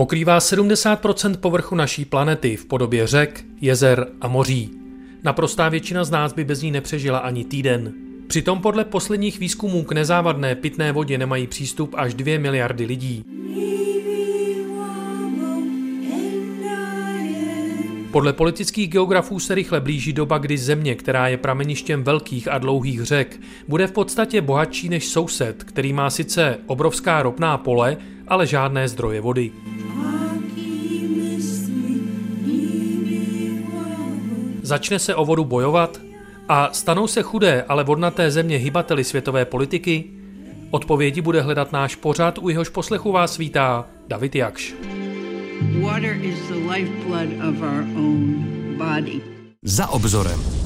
Pokrývá 70% povrchu naší planety v podobě řek, jezer a moří. Naprostá většina z nás by bez ní nepřežila ani týden. Přitom podle posledních výzkumů k nezávadné pitné vodě nemají přístup až 2 miliardy lidí. Podle politických geografů se rychle blíží doba, kdy země, která je prameništěm velkých a dlouhých řek, bude v podstatě bohatší než soused, který má sice obrovská ropná pole, ale žádné zdroje vody. Začne se o vodu bojovat? A stanou se chudé, ale vodnaté země hybateli světové politiky? Odpovědi bude hledat náš pořad, u jehož poslechu vás vítá David Jakš. Water is the lifeblood of our own body. Za obzorem.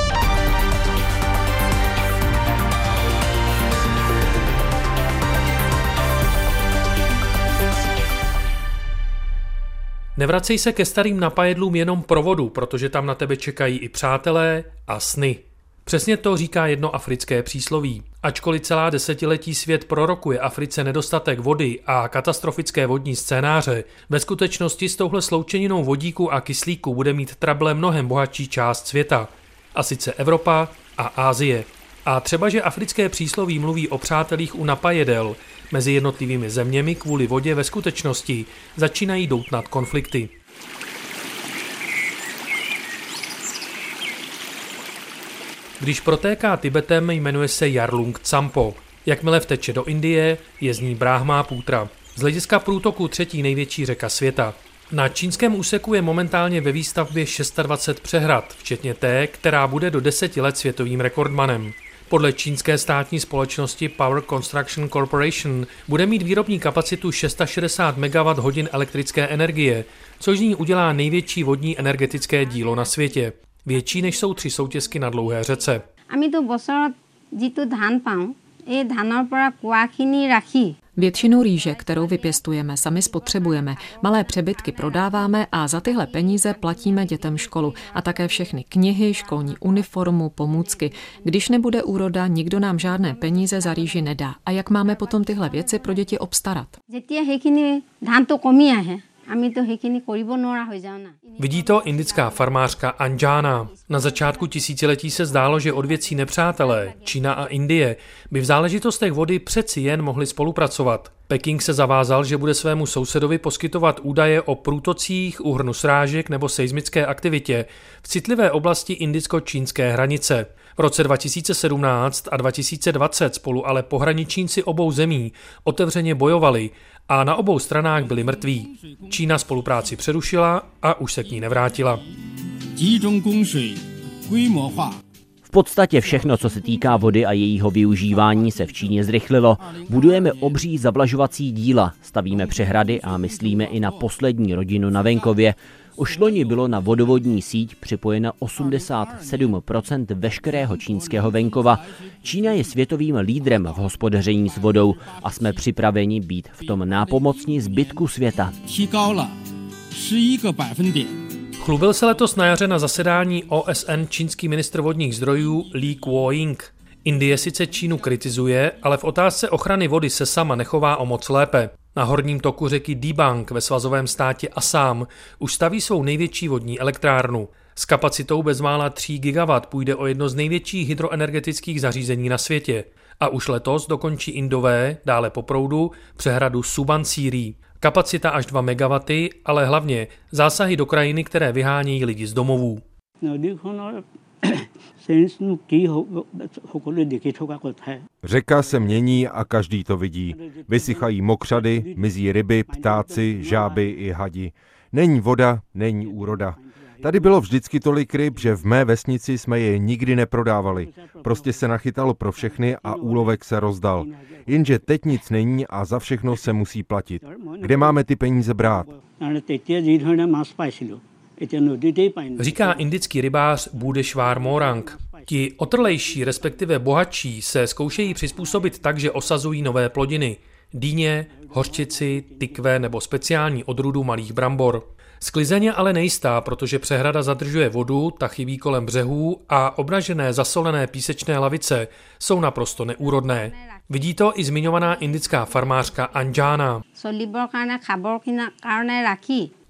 Nevracej se ke starým napajedlům jenom pro vodu, protože tam na tebe čekají i přátelé a sny. Přesně to říká jedno africké přísloví. Ačkoliv celá desetiletí svět prorokuje Africe nedostatek vody a katastrofické vodní scénáře, ve skutečnosti s touhle sloučeninou vodíku a kyslíku bude mít trable mnohem bohatší část světa. A sice Evropa a Ázie. A třeba, že africké přísloví mluví o přátelích u napajedel, mezi jednotlivými zeměmi kvůli vodě ve skutečnosti začínají doutnat konflikty. Když protéká Tibetem, jmenuje se Jarlung Tsampo. Jakmile vteče do Indie, je z ní Brahma Putra. Z hlediska průtoku třetí největší řeka světa. Na čínském úseku je momentálně ve výstavbě 620 přehrad, včetně té, která bude do deseti let světovým rekordmanem. Podle čínské státní společnosti Power Construction Corporation bude mít výrobní kapacitu 660 MWh elektrické energie, což z ní udělá největší vodní energetické dílo na světě. Větší než jsou tři soutězky na dlouhé řece. আমি তো বছৰত যিটো ধান পাওঁ এই ধানৰ পৰা কোৱাখিনি ৰাখি Většinu rýže, kterou vypěstujeme, sami spotřebujeme. Malé přebytky prodáváme a za tyhle peníze platíme dětem školu a také všechny knihy, školní uniformu, pomůcky. Když nebude úroda, nikdo nám žádné peníze za rýži nedá. A jak máme potom tyhle věci pro děti obstarat? Vidí to indická farmářka Anjana. Na začátku tisíciletí se zdálo, že odvěcí nepřátelé, Čína a Indie, by v záležitostech vody přeci jen mohli spolupracovat. Peking se zavázal, že bude svému sousedovi poskytovat údaje o průtocích, úhrnu srážek nebo seismické aktivitě v citlivé oblasti indicko-čínské hranice. V roce 2017 a 2020 spolu ale pohraničníci obou zemí otevřeně bojovali a na obou stranách byli mrtví. Čína spolupráci přerušila a už se k ní nevrátila. V podstatě všechno, co se týká vody a jejího využívání, se v Číně zrychlilo. Budujeme obří zavlažovací díla, stavíme přehrady a myslíme i na poslední rodinu na venkově. Už loni bylo na vodovodní síť připojena 87% veškerého čínského venkova. Čína je světovým lídrem v hospodaření s vodou a jsme připraveni být v tom nápomocní zbytku světa. Chlubil se letos na jaře na zasedání OSN čínský ministr vodních zdrojů Li Kuo-ying. Indie sice Čínu kritizuje, ale v otázce ochrany vody se sama nechová o moc lépe. Na horním toku řeky Dibang ve svazovém státě Assam už staví svou největší vodní elektrárnu. S kapacitou bezmála 3 GW půjde o jedno z největších hydroenergetických zařízení na světě. A už letos dokončí Indové, dále po proudu, přehradu Subansírí. Kapacita až 2 MW, ale hlavně zásahy do krajiny, které vyhánějí lidi z domovů. Řeka se mění a každý to vidí. Vysychají mokřady, mizí ryby, ptáci, žáby i hadi. Není voda, není úroda. Tady bylo vždycky tolik ryb, že v mé vesnici jsme je nikdy neprodávali. Prostě se nachytalo pro všechny a úlovek se rozdal. Jenže teď nic není a za všechno se musí platit. Kde máme ty peníze brát? Říká indický rybář Budešvár Morang. Ti otrlejší, respektive bohatší, se zkoušejí přizpůsobit tak, že osazují nové plodiny. Dýně, hořčici, tykve nebo speciální odrůdu malých brambor. Sklizeň je ale nejistá, protože přehrada zadržuje vodu, ta chybí kolem břehů a obnažené zasolené písečné lavice jsou naprosto neúrodné. Vidí to i zmiňovaná indická farmářka Anjana.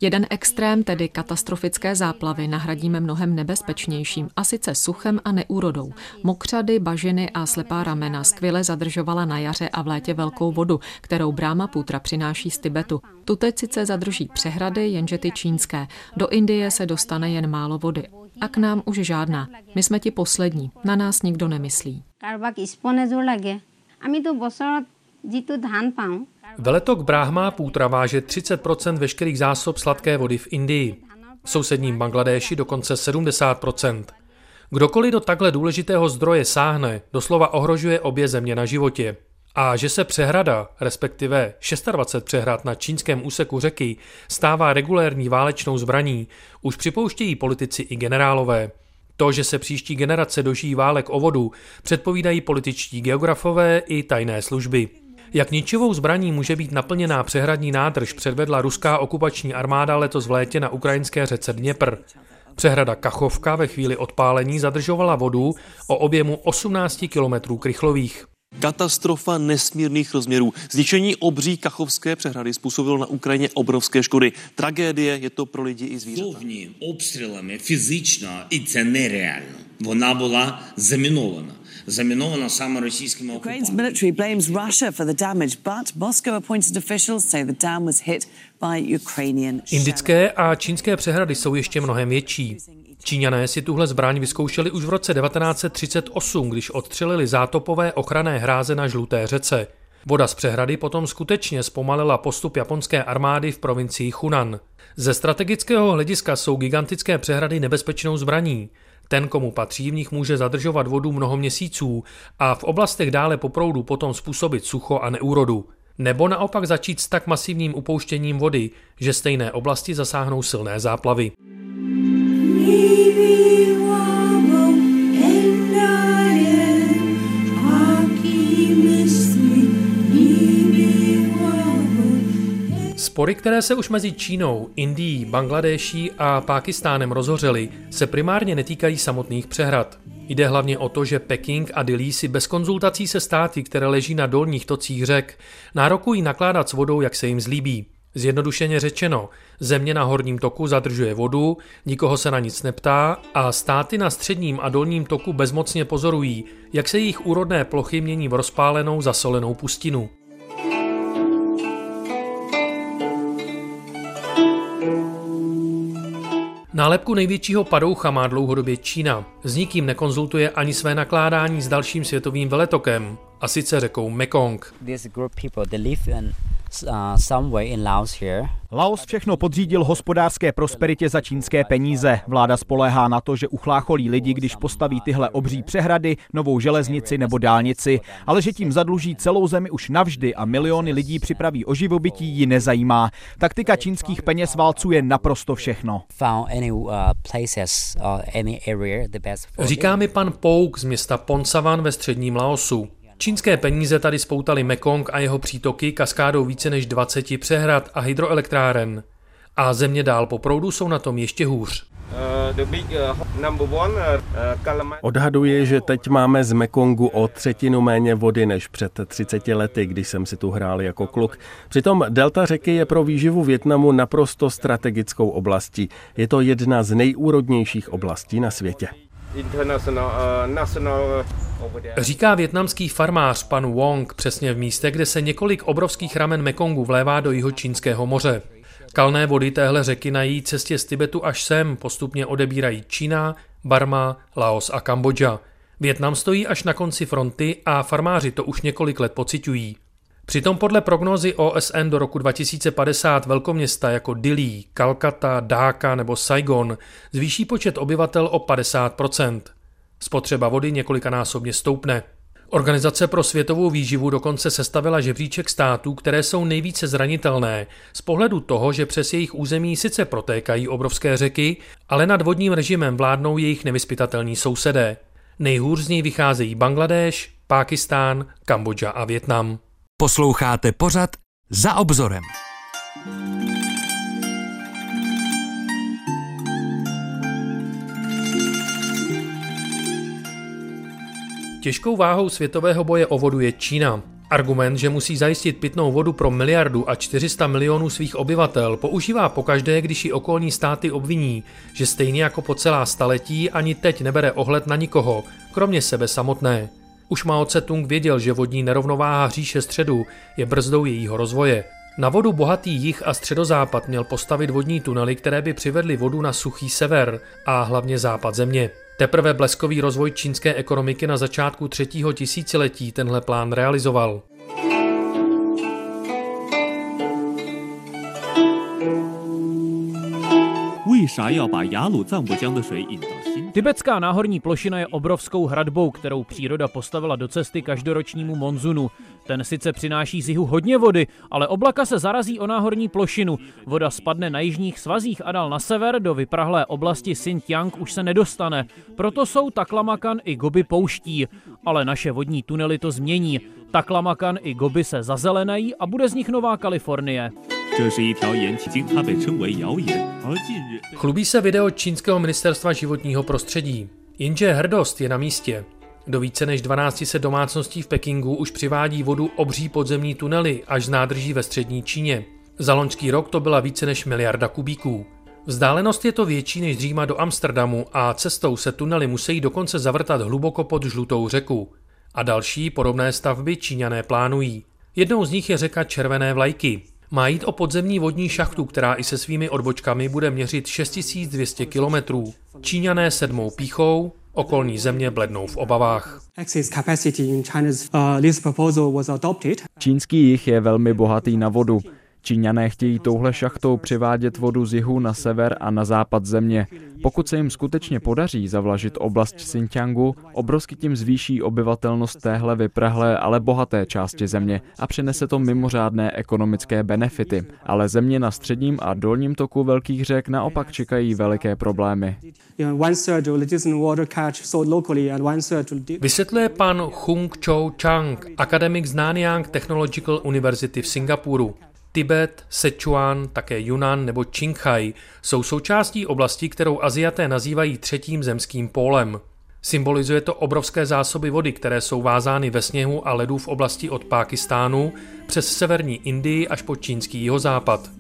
Jeden extrém, tedy katastrofické záplavy, nahradíme mnohem nebezpečnějším, a sice suchem a neúrodou. Mokřady, bažiny a slepá ramena skvěle zadržovala na jaře a v létě velkou vodu, kterou Bráma Putra přináší z Tibetu. Tu teď sice zadrží přehrady, jenže ty čínské. Do Indie se dostane jen málo vody. A k nám už žádná. My jsme ti poslední. Na nás nikdo nemyslí. আমি তো বছৰত যিটো ধান পাওঁ Veletok Brahma Pútra váže 30 veškerých zásob sladké vody v Indii. V sousedním Bangladéši dokonce 70 Kdokoliv do takhle důležitého zdroje sáhne, doslova ohrožuje obě země na životě. A že se přehrada, respektive 26 přehrad na čínském úseku řeky, stává regulérní válečnou zbraní, už připouštějí politici i generálové. to, že se příští generace dožijí válek o vodu, předpovídají političtí geografové i tajné služby. Jak ničivou zbraní může být naplněná přehradní nádrž, předvedla ruská okupační armáda letos v létě na ukrajinské řece Dněpr. Přehrada Kachovka ve chvíli odpálení zadržovala vodu o objemu 18 kilometrů krychlových. Katastrofa nesmírných rozměrů. Zničení obří Kachovské přehrady způsobilo na Ukrajině obrovské škody. Tragédie je to pro lidi i zvířata. Zovní обстрілами фізично, і це нереально. Вона була замінована. Замінована саме російськими Ukraine's military blames Russia for the damage, but Moscow-appointed officials say the dam was hit by Ukrainian Indické a čínské přehrady jsou ještě mnohem větší. Číňané si tuhle zbraň vyzkoušeli už v roce 1938, když odstřelili zátopové ochranné hráze na Žluté řece. Voda z přehrady potom skutečně zpomalila postup japonské armády v provincii Hunan. Ze strategického hlediska jsou gigantické přehrady nebezpečnou zbraní. Ten, komu patří, v nich může zadržovat vodu mnoho měsíců a v oblastech dále po proudu potom způsobit sucho a neúrodu. Nebo naopak začít s tak masivním upouštěním vody, že stejné oblasti zasáhnou silné záplavy. Spory, které se už mezi Čínou, Indií, Bangladéší a Pákistánem rozhořely, se primárně netýkají samotných přehrad. Jde hlavně o to, že Peking a Dili si bez konzultací se státy, které leží na dolních tocích řek, nárokují nakládat s vodou, jak se jim zlíbí. Zjednodušeně řečeno, země na horním toku zadržuje vodu, nikoho se na nic neptá a státy na středním a dolním toku bezmocně pozorují, jak se jejich úrodné plochy mění v rozpálenou zasolenou pustinu. Nálepku největšího padoucha má dlouhodobě Čína. S nikým nekonzultuje ani své nakládání s dalším světovým veletokem, a sice řekou Mekong. Laos všechno podřídil hospodářské prosperitě za čínské peníze. Vláda spoléhá na to, že uchlácholí lidi, když postaví tyhle obří přehrady, novou železnici nebo dálnici, ale že tím zadluží celou zemi už navždy a miliony lidí připraví o živobytí ji nezajímá. Taktika čínských peněz válcuje naprosto všechno. Uh, uh, Říká mi pan Pouk z města Ponsavan ve středním Laosu. Čínské peníze tady spoutali Mekong a jeho přítoky kaskádou více než 20 přehrad a hydroelektráren. A země dál po proudu jsou na tom ještě hůř. Odhaduje, že teď máme z Mekongu o třetinu méně vody než před 30 lety, když jsem si tu hrál jako kluk. Přitom delta řeky je pro výživu Větnamu naprosto strategickou oblastí. Je to jedna z nejúrodnějších oblastí na světě. Říká větnamský farmář pan Wong přesně v místě, kde se několik obrovských ramen Mekongu vlévá do jeho čínského moře. Kalné vody téhle řeky na její cestě z Tibetu až sem postupně odebírají Čína, Barma, Laos a Kambodža. Větnam stojí až na konci fronty a farmáři to už několik let pociťují. Přitom podle prognózy OSN do roku 2050 velkoměsta jako Dili, Kalkata, Dhaka nebo Saigon zvýší počet obyvatel o 50%. Spotřeba vody několikanásobně stoupne. Organizace pro světovou výživu dokonce sestavila žebříček států, které jsou nejvíce zranitelné, z pohledu toho, že přes jejich území sice protékají obrovské řeky, ale nad vodním režimem vládnou jejich nevyspytatelní sousedé. Nejhůř z ní vycházejí Bangladéš, Pákistán, Kambodža a Větnam. Posloucháte pořad Za obzorem. Těžkou váhou světového boje o vodu je Čína. Argument, že musí zajistit pitnou vodu pro miliardu a 400 milionů svých obyvatel, používá pokaždé, když ji okolní státy obviní, že stejně jako po celá staletí ani teď nebere ohled na nikoho, kromě sebe samotné. Už Mao Tse-tung věděl, že vodní nerovnováha říše středu je brzdou jejího rozvoje. Na vodu bohatý jich a středozápad měl postavit vodní tunely, které by přivedly vodu na suchý sever a hlavně západ země. Teprve bleskový rozvoj čínské ekonomiky na začátku třetího tisíciletí tenhle plán realizoval. Tibetská náhorní plošina je obrovskou hradbou, kterou příroda postavila do cesty každoročnímu monzunu. Ten sice přináší z jihu hodně vody, ale oblaka se zarazí o náhorní plošinu. Voda spadne na jižních svazích a dal na sever do vyprahlé oblasti Xinjiang už se nedostane. Proto jsou Taklamakan i Gobi pouští. Ale naše vodní tunely to změní. Taklamakan i Gobi se zazelenají a bude z nich Nová Kalifornie. Chlubí se video čínského ministerstva životního prostředí. Jenže hrdost je na místě. Do více než 1200 domácností v Pekingu už přivádí vodu obří podzemní tunely až z nádrží ve střední Číně. Za loňský rok to byla více než miliarda kubíků. Vzdálenost je to větší než Říma do Amsterdamu a cestou se tunely musí dokonce zavrtat hluboko pod žlutou řeku. A další podobné stavby Číňané plánují. Jednou z nich je řeka Červené vlajky. Má jít o podzemní vodní šachtu, která i se svými odbočkami bude měřit 6200 kilometrů. Číňané sedmou píchou, okolní země blednou v obavách. Čínský jich je velmi bohatý na vodu. Číňané chtějí touhle šachtou přivádět vodu z jihu na sever a na západ země. Pokud se jim skutečně podaří zavlažit oblast Xinjiangu, obrovsky tím zvýší obyvatelnost téhle vyprahlé, ale bohaté části země a přinese to mimořádné ekonomické benefity. Ale země na středním a dolním toku velkých řek naopak čekají veliké problémy. Vysvětluje pan Hung Chou Chang, akademik z Nanyang Technological University v Singapuru. Tibet, Sichuan, také Yunnan nebo Qinghai jsou součástí oblasti, kterou Aziaté nazývají třetím zemským pólem. Symbolizuje to obrovské zásoby vody, které jsou vázány ve sněhu a ledu v oblasti od Pákistánu přes severní Indii až po čínský jihozápad.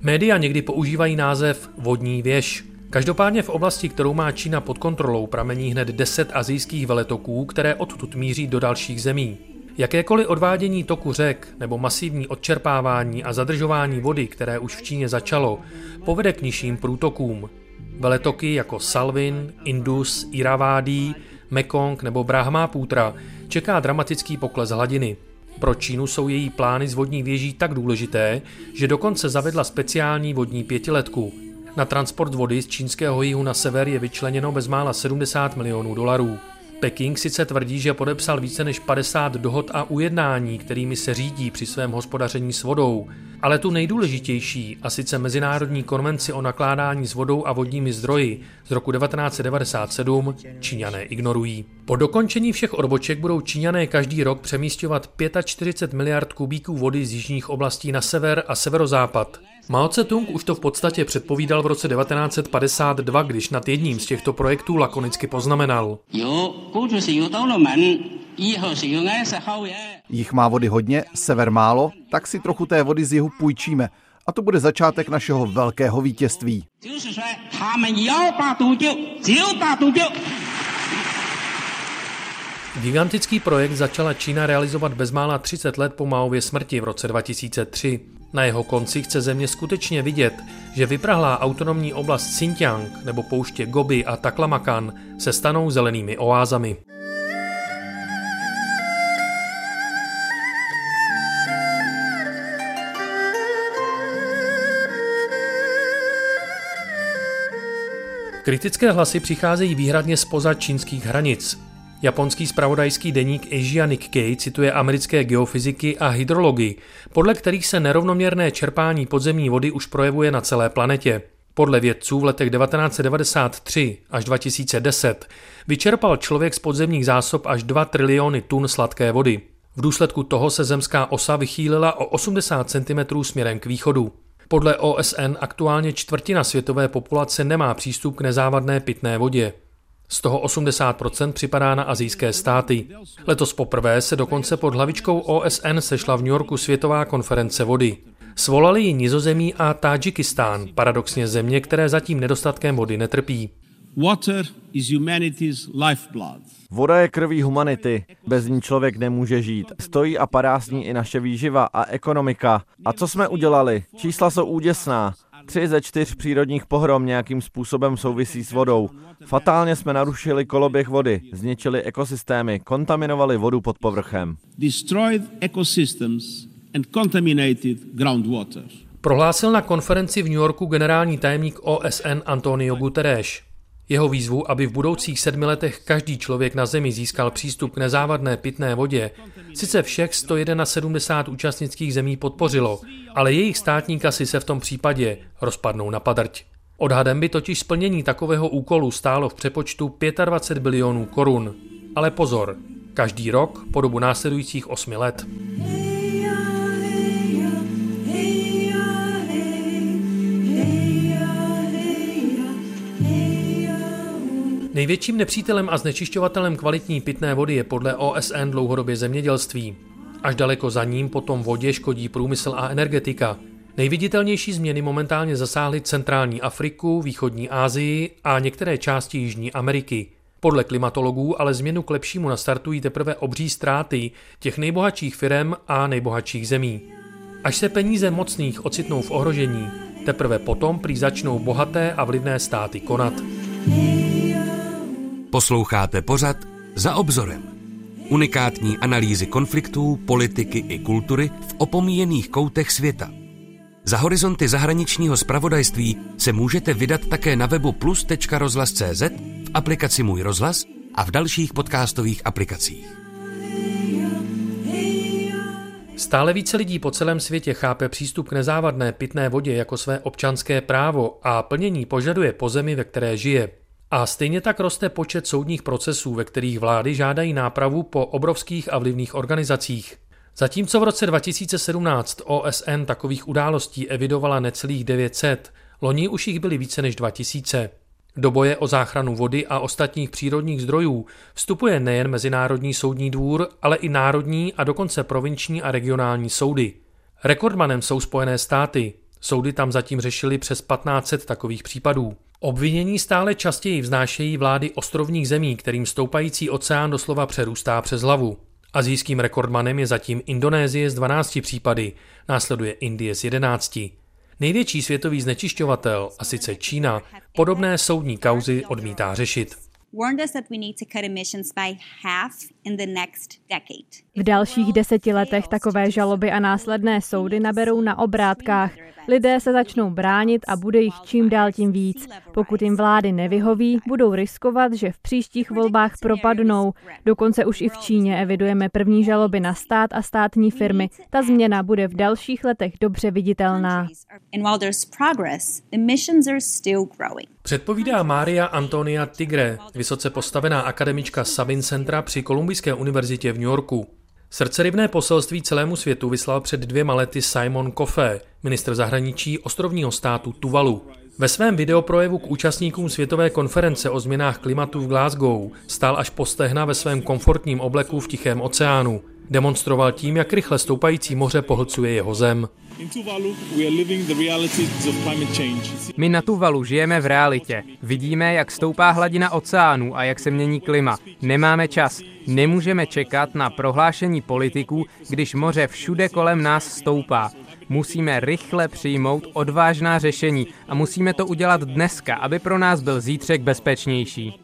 Média někdy používají název vodní věž. Každopádně v oblasti, kterou má Čína pod kontrolou, pramení hned 10 azijských veletoků, které odtud míří do dalších zemí. Jakékoliv odvádění toku řek nebo masivní odčerpávání a zadržování vody, které už v Číně začalo, povede k nižším průtokům. Veletoky jako Salvin, Indus, Irrawaddy, Mekong nebo Brahmaputra čeká dramatický pokles hladiny. Pro Čínu jsou její plány z vodní věží tak důležité, že dokonce zavedla speciální vodní pětiletku. Na transport vody z čínského jihu na sever je vyčleněno bezmála 70 milionů dolarů. Peking sice tvrdí, že podepsal více než 50 dohod a ujednání, kterými se řídí při svém hospodaření s vodou, ale tu nejdůležitější, a sice Mezinárodní konvenci o nakládání s vodou a vodními zdroji z roku 1997, Číňané ignorují. Po dokončení všech odboček budou Číňané každý rok přemístěvat 45 miliard kubíků vody z jižních oblastí na sever a severozápad. Mao Tse-tung už to v podstatě předpovídal v roce 1952, když nad jedním z těchto projektů lakonicky poznamenal. Jich má vody hodně, sever málo, tak si trochu té vody z jihu půjčíme. A to bude začátek našeho velkého vítězství. Gigantický projekt začala Čína realizovat bezmála 30 let po Maově smrti v roce 2003. Na jeho konci chce země skutečně vidět, že vyprahlá autonomní oblast Xinjiang nebo pouště Gobi a Taklamakan se stanou zelenými oázami. Kritické hlasy přicházejí výhradně spoza čínských hranic. Japonský spravodajský deník Asia Nikkei cituje americké geofyziky a hydrology, podle kterých se nerovnoměrné čerpání podzemní vody už projevuje na celé planetě. Podle vědců v letech 1993 až 2010 vyčerpal člověk z podzemních zásob až 2 triliony tun sladké vody. V důsledku toho se zemská osa vychýlila o 80 cm směrem k východu. Podle OSN aktuálně čtvrtina světové populace nemá přístup k nezávadné pitné vodě. Z toho 80% připadá na azijské státy. Letos poprvé se dokonce pod hlavičkou OSN sešla v New Yorku Světová konference vody. Svolali ji Nizozemí a Tadžikistán, paradoxně země, které zatím nedostatkem vody netrpí. Water is humanity's lifeblood. Voda je krví humanity, bez ní člověk nemůže žít. Stojí a padá s ní i naše výživa a ekonomika. A co jsme udělali? Čísla jsou úděsná. Tři ze čtyř přírodních pohrom nějakým způsobem souvisí s vodou. Fatálně jsme narušili koloběh vody, zničili ekosystémy, kontaminovali vodu pod povrchem. Prohlásil na konferenci v New Yorku generální tajemník OSN Antonio Guterres. Jeho výzvu, aby v budoucích sedmi letech každý člověk na Zemi získal přístup k nezávadné pitné vodě, sice všech 171 účastnických zemí podpořilo, ale jejich státní kasy se v tom případě rozpadnou na padrť. Odhadem by totiž splnění takového úkolu stálo v přepočtu 25 bilionů korun. Ale pozor, každý rok po dobu následujících osmi let. Největším nepřítelem a znečišťovatelem kvalitní pitné vody je podle OSN dlouhodobě zemědělství. Až daleko za ním potom vodě škodí průmysl a energetika. Nejviditelnější změny momentálně zasáhly centrální Afriku, východní Asii a některé části Jižní Ameriky. Podle klimatologů ale změnu k lepšímu nastartují teprve obří ztráty těch nejbohatších firm a nejbohatších zemí. Až se peníze mocných ocitnou v ohrožení, teprve potom prý začnou bohaté a vlivné státy konat. Posloucháte pořad Za obzorem. Unikátní analýzy konfliktů, politiky i kultury v opomíjených koutech světa. Za horizonty zahraničního spravodajství se můžete vydat také na webu plus.rozhlas.cz, v aplikaci Můj rozhlas a v dalších podcastových aplikacích. Stále více lidí po celém světě chápe přístup k nezávadné pitné vodě jako své občanské právo a plnění požaduje po zemi, ve které žije. A stejně tak roste počet soudních procesů, ve kterých vlády žádají nápravu po obrovských a vlivných organizacích. Zatímco v roce 2017 OSN takových událostí evidovala necelých 900, loni už jich byly více než 2000. Do boje o záchranu vody a ostatních přírodních zdrojů vstupuje nejen Mezinárodní soudní dvůr, ale i národní a dokonce provinční a regionální soudy. Rekordmanem jsou Spojené státy. Soudy tam zatím řešily přes 1500 takových případů. Obvinění stále častěji vznášejí vlády ostrovních zemí, kterým stoupající oceán doslova přerůstá přes hlavu. Azijským rekordmanem je zatím Indonésie z 12 případy, následuje Indie z 11. Největší světový znečišťovatel, a sice Čína, podobné soudní kauzy odmítá řešit. V dalších deseti letech takové žaloby a následné soudy naberou na obrátkách. Lidé se začnou bránit a bude jich čím dál tím víc. Pokud jim vlády nevyhoví, budou riskovat, že v příštích volbách propadnou. Dokonce už i v Číně evidujeme první žaloby na stát a státní firmy. Ta změna bude v dalších letech dobře viditelná. Předpovídá Mária Antonia Tigre, vysoce postavená akademička Sabin Centra při Kolumbijské univerzitě v New Yorku. Srdcerivné poselství celému světu vyslal před dvěma lety Simon Kofe, ministr zahraničí ostrovního státu Tuvalu. Ve svém videoprojevu k účastníkům světové konference o změnách klimatu v Glasgow stál až po stehna ve svém komfortním obleku v Tichém oceánu. Demonstroval tím, jak rychle stoupající moře pohlcuje jeho zem. My na Tuvalu žijeme v realitě. Vidíme, jak stoupá hladina oceánů a jak se mění klima. Nemáme čas. Nemůžeme čekat na prohlášení politiků, když moře všude kolem nás stoupá. Musíme rychle přijmout odvážná řešení a musíme to udělat dneska, aby pro nás byl zítřek bezpečnější.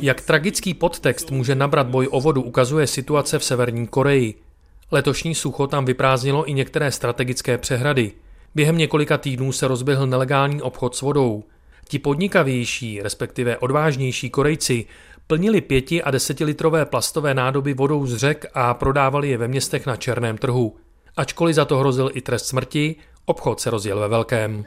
Jak tragický podtext může nabrat boj o vodu, ukazuje situace v Severní Koreji. Letošní sucho tam vyprázdnilo i některé strategické přehrady. Během několika týdnů se rozběhl nelegální obchod s vodou. Ti podnikavější, respektive odvážnější Korejci, plnili pěti a desetilitrové plastové nádoby vodou z řek a prodávali je ve městech na černém trhu. Ačkoliv za to hrozil i trest smrti, obchod se rozjel ve velkém.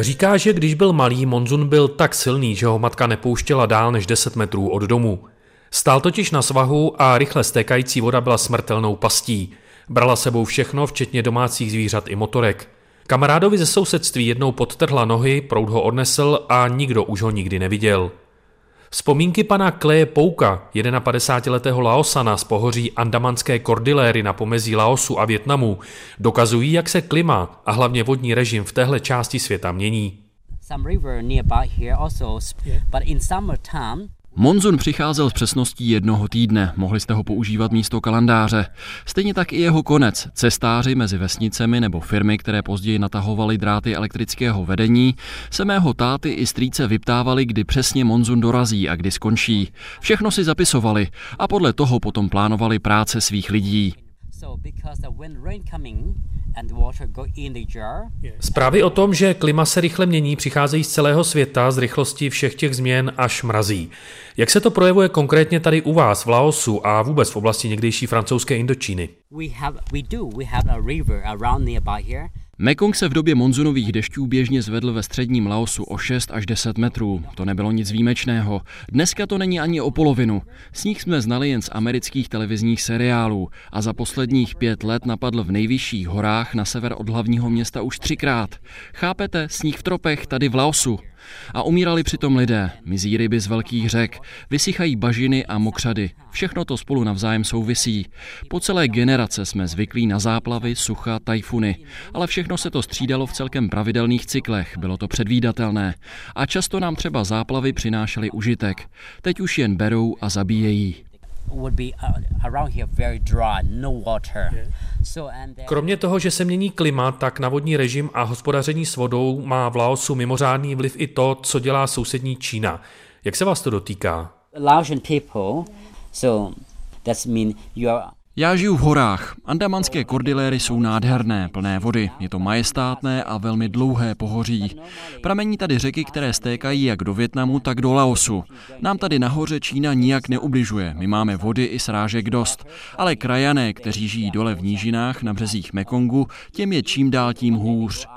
Říká, že když byl malý, monzun byl tak silný, že ho matka nepouštěla dál než 10 metrů od domu. Stál totiž na svahu a rychle stékající voda byla smrtelnou pastí. Brala sebou všechno, včetně domácích zvířat i motorek. Kamarádovi ze sousedství jednou podtrhla nohy, proud ho odnesl a nikdo už ho nikdy neviděl. Vzpomínky pana Kleje Pouka, 51-letého Laosana z pohoří Andamanské kordiléry na pomezí Laosu a Větnamu, dokazují, jak se klima a hlavně vodní režim v téhle části světa mění. Monzun přicházel s přesností jednoho týdne, mohli jste ho používat místo kalendáře. Stejně tak i jeho konec. Cestáři mezi vesnicemi nebo firmy, které později natahovaly dráty elektrického vedení, se mého táty i strýce vyptávali, kdy přesně Monzun dorazí a kdy skončí. Všechno si zapisovali a podle toho potom plánovali práce svých lidí. Zprávy o tom, že klima se rychle mění, přicházejí z celého světa z rychlosti všech těch změn až mrazí. Jak se to projevuje konkrétně tady u vás v Laosu a vůbec v oblasti někdejší francouzské Indočíny? Mekong se v době monzunových dešťů běžně zvedl ve středním Laosu o 6 až 10 metrů. To nebylo nic výjimečného. Dneska to není ani o polovinu. Sníh jsme znali jen z amerických televizních seriálů a za posledních pět let napadl v nejvyšších horách na sever od hlavního města už třikrát. Chápete, sníh v tropech tady v Laosu. A umírali přitom lidé, mizí ryby z velkých řek, vysychají bažiny a mokřady. Všechno to spolu navzájem souvisí. Po celé generace jsme zvyklí na záplavy, sucha, tajfuny, ale všechno se to střídalo v celkem pravidelných cyklech, bylo to předvídatelné. A často nám třeba záplavy přinášely užitek. Teď už jen berou a zabíjejí. Kromě toho, že se mění klima, tak na vodní režim a hospodaření s vodou má v Laosu mimořádný vliv i to, co dělá sousední Čína. Jak se vás to dotýká? Laotian people, so that's mean you are já žiju v horách. Andamanské kordiléry jsou nádherné, plné vody. Je to majestátné a velmi dlouhé pohoří. Pramení tady řeky, které stékají jak do Větnamu, tak do Laosu. Nám tady nahoře Čína nijak neubližuje. My máme vody i srážek dost. Ale krajané, kteří žijí dole v nížinách na březích Mekongu, těm je čím dál tím hůř.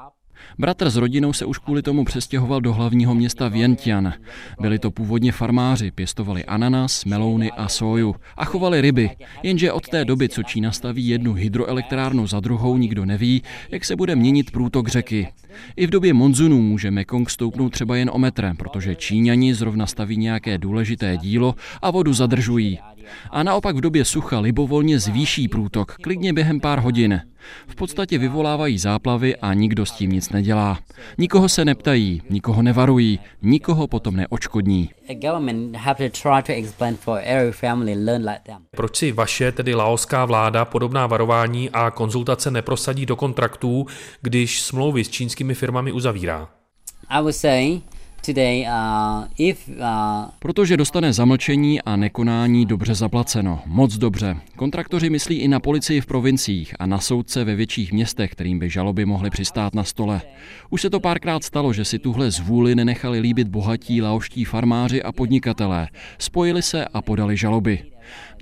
Bratr s rodinou se už kvůli tomu přestěhoval do hlavního města Vientian. Byli to původně farmáři, pěstovali ananas, melouny a soju a chovali ryby. Jenže od té doby, co Čína staví jednu hydroelektrárnu za druhou, nikdo neví, jak se bude měnit průtok řeky. I v době monzunu může Mekong stoupnout třeba jen o metr, protože Číňani zrovna staví nějaké důležité dílo a vodu zadržují. A naopak v době sucha libovolně zvýší průtok, klidně během pár hodin. V podstatě vyvolávají záplavy a nikdo s tím nic nedělá. Nikoho se neptají, nikoho nevarují, nikoho potom neočkodní. Proč si vaše, tedy laoská vláda, podobná varování a konzultace neprosadí do kontraktů, když smlouvy s čínskými firmami uzavírá? I would say Uh, uh... Protože dostane zamlčení a nekonání dobře zaplaceno. Moc dobře. Kontraktoři myslí i na policii v provinciích a na soudce ve větších městech, kterým by žaloby mohly přistát na stole. Už se to párkrát stalo, že si tuhle zvůli nenechali líbit bohatí laoští farmáři a podnikatelé. Spojili se a podali žaloby.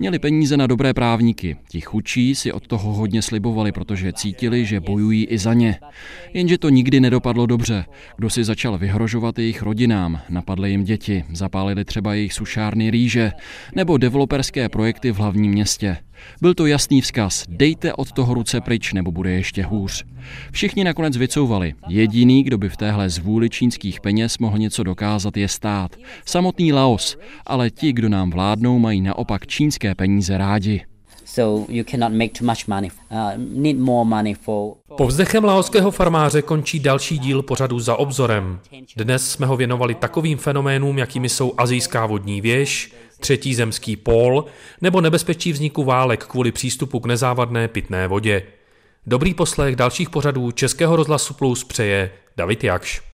Měli peníze na dobré právníky. Ti chudší si od toho hodně slibovali, protože cítili, že bojují i za ně. Jenže to nikdy nedopadlo dobře. Kdo si začal vyhrožovat jejich rodinám, napadly jim děti, zapálili třeba jejich sušárny rýže nebo developerské projekty v hlavním městě. Byl to jasný vzkaz, dejte od toho ruce pryč, nebo bude ještě hůř. Všichni nakonec vycouvali. Jediný, kdo by v téhle zvůli čínských peněz mohl něco dokázat, je stát. Samotný Laos, ale ti, kdo nám vládnou, mají naopak čínské peníze rádi. Povzdechem laoského farmáře končí další díl pořadu za obzorem. Dnes jsme ho věnovali takovým fenoménům, jakými jsou azijská vodní věž, třetí zemský pól nebo nebezpečí vzniku válek kvůli přístupu k nezávadné pitné vodě. Dobrý poslech dalších pořadů Českého rozhlasu Plus přeje David Jakš.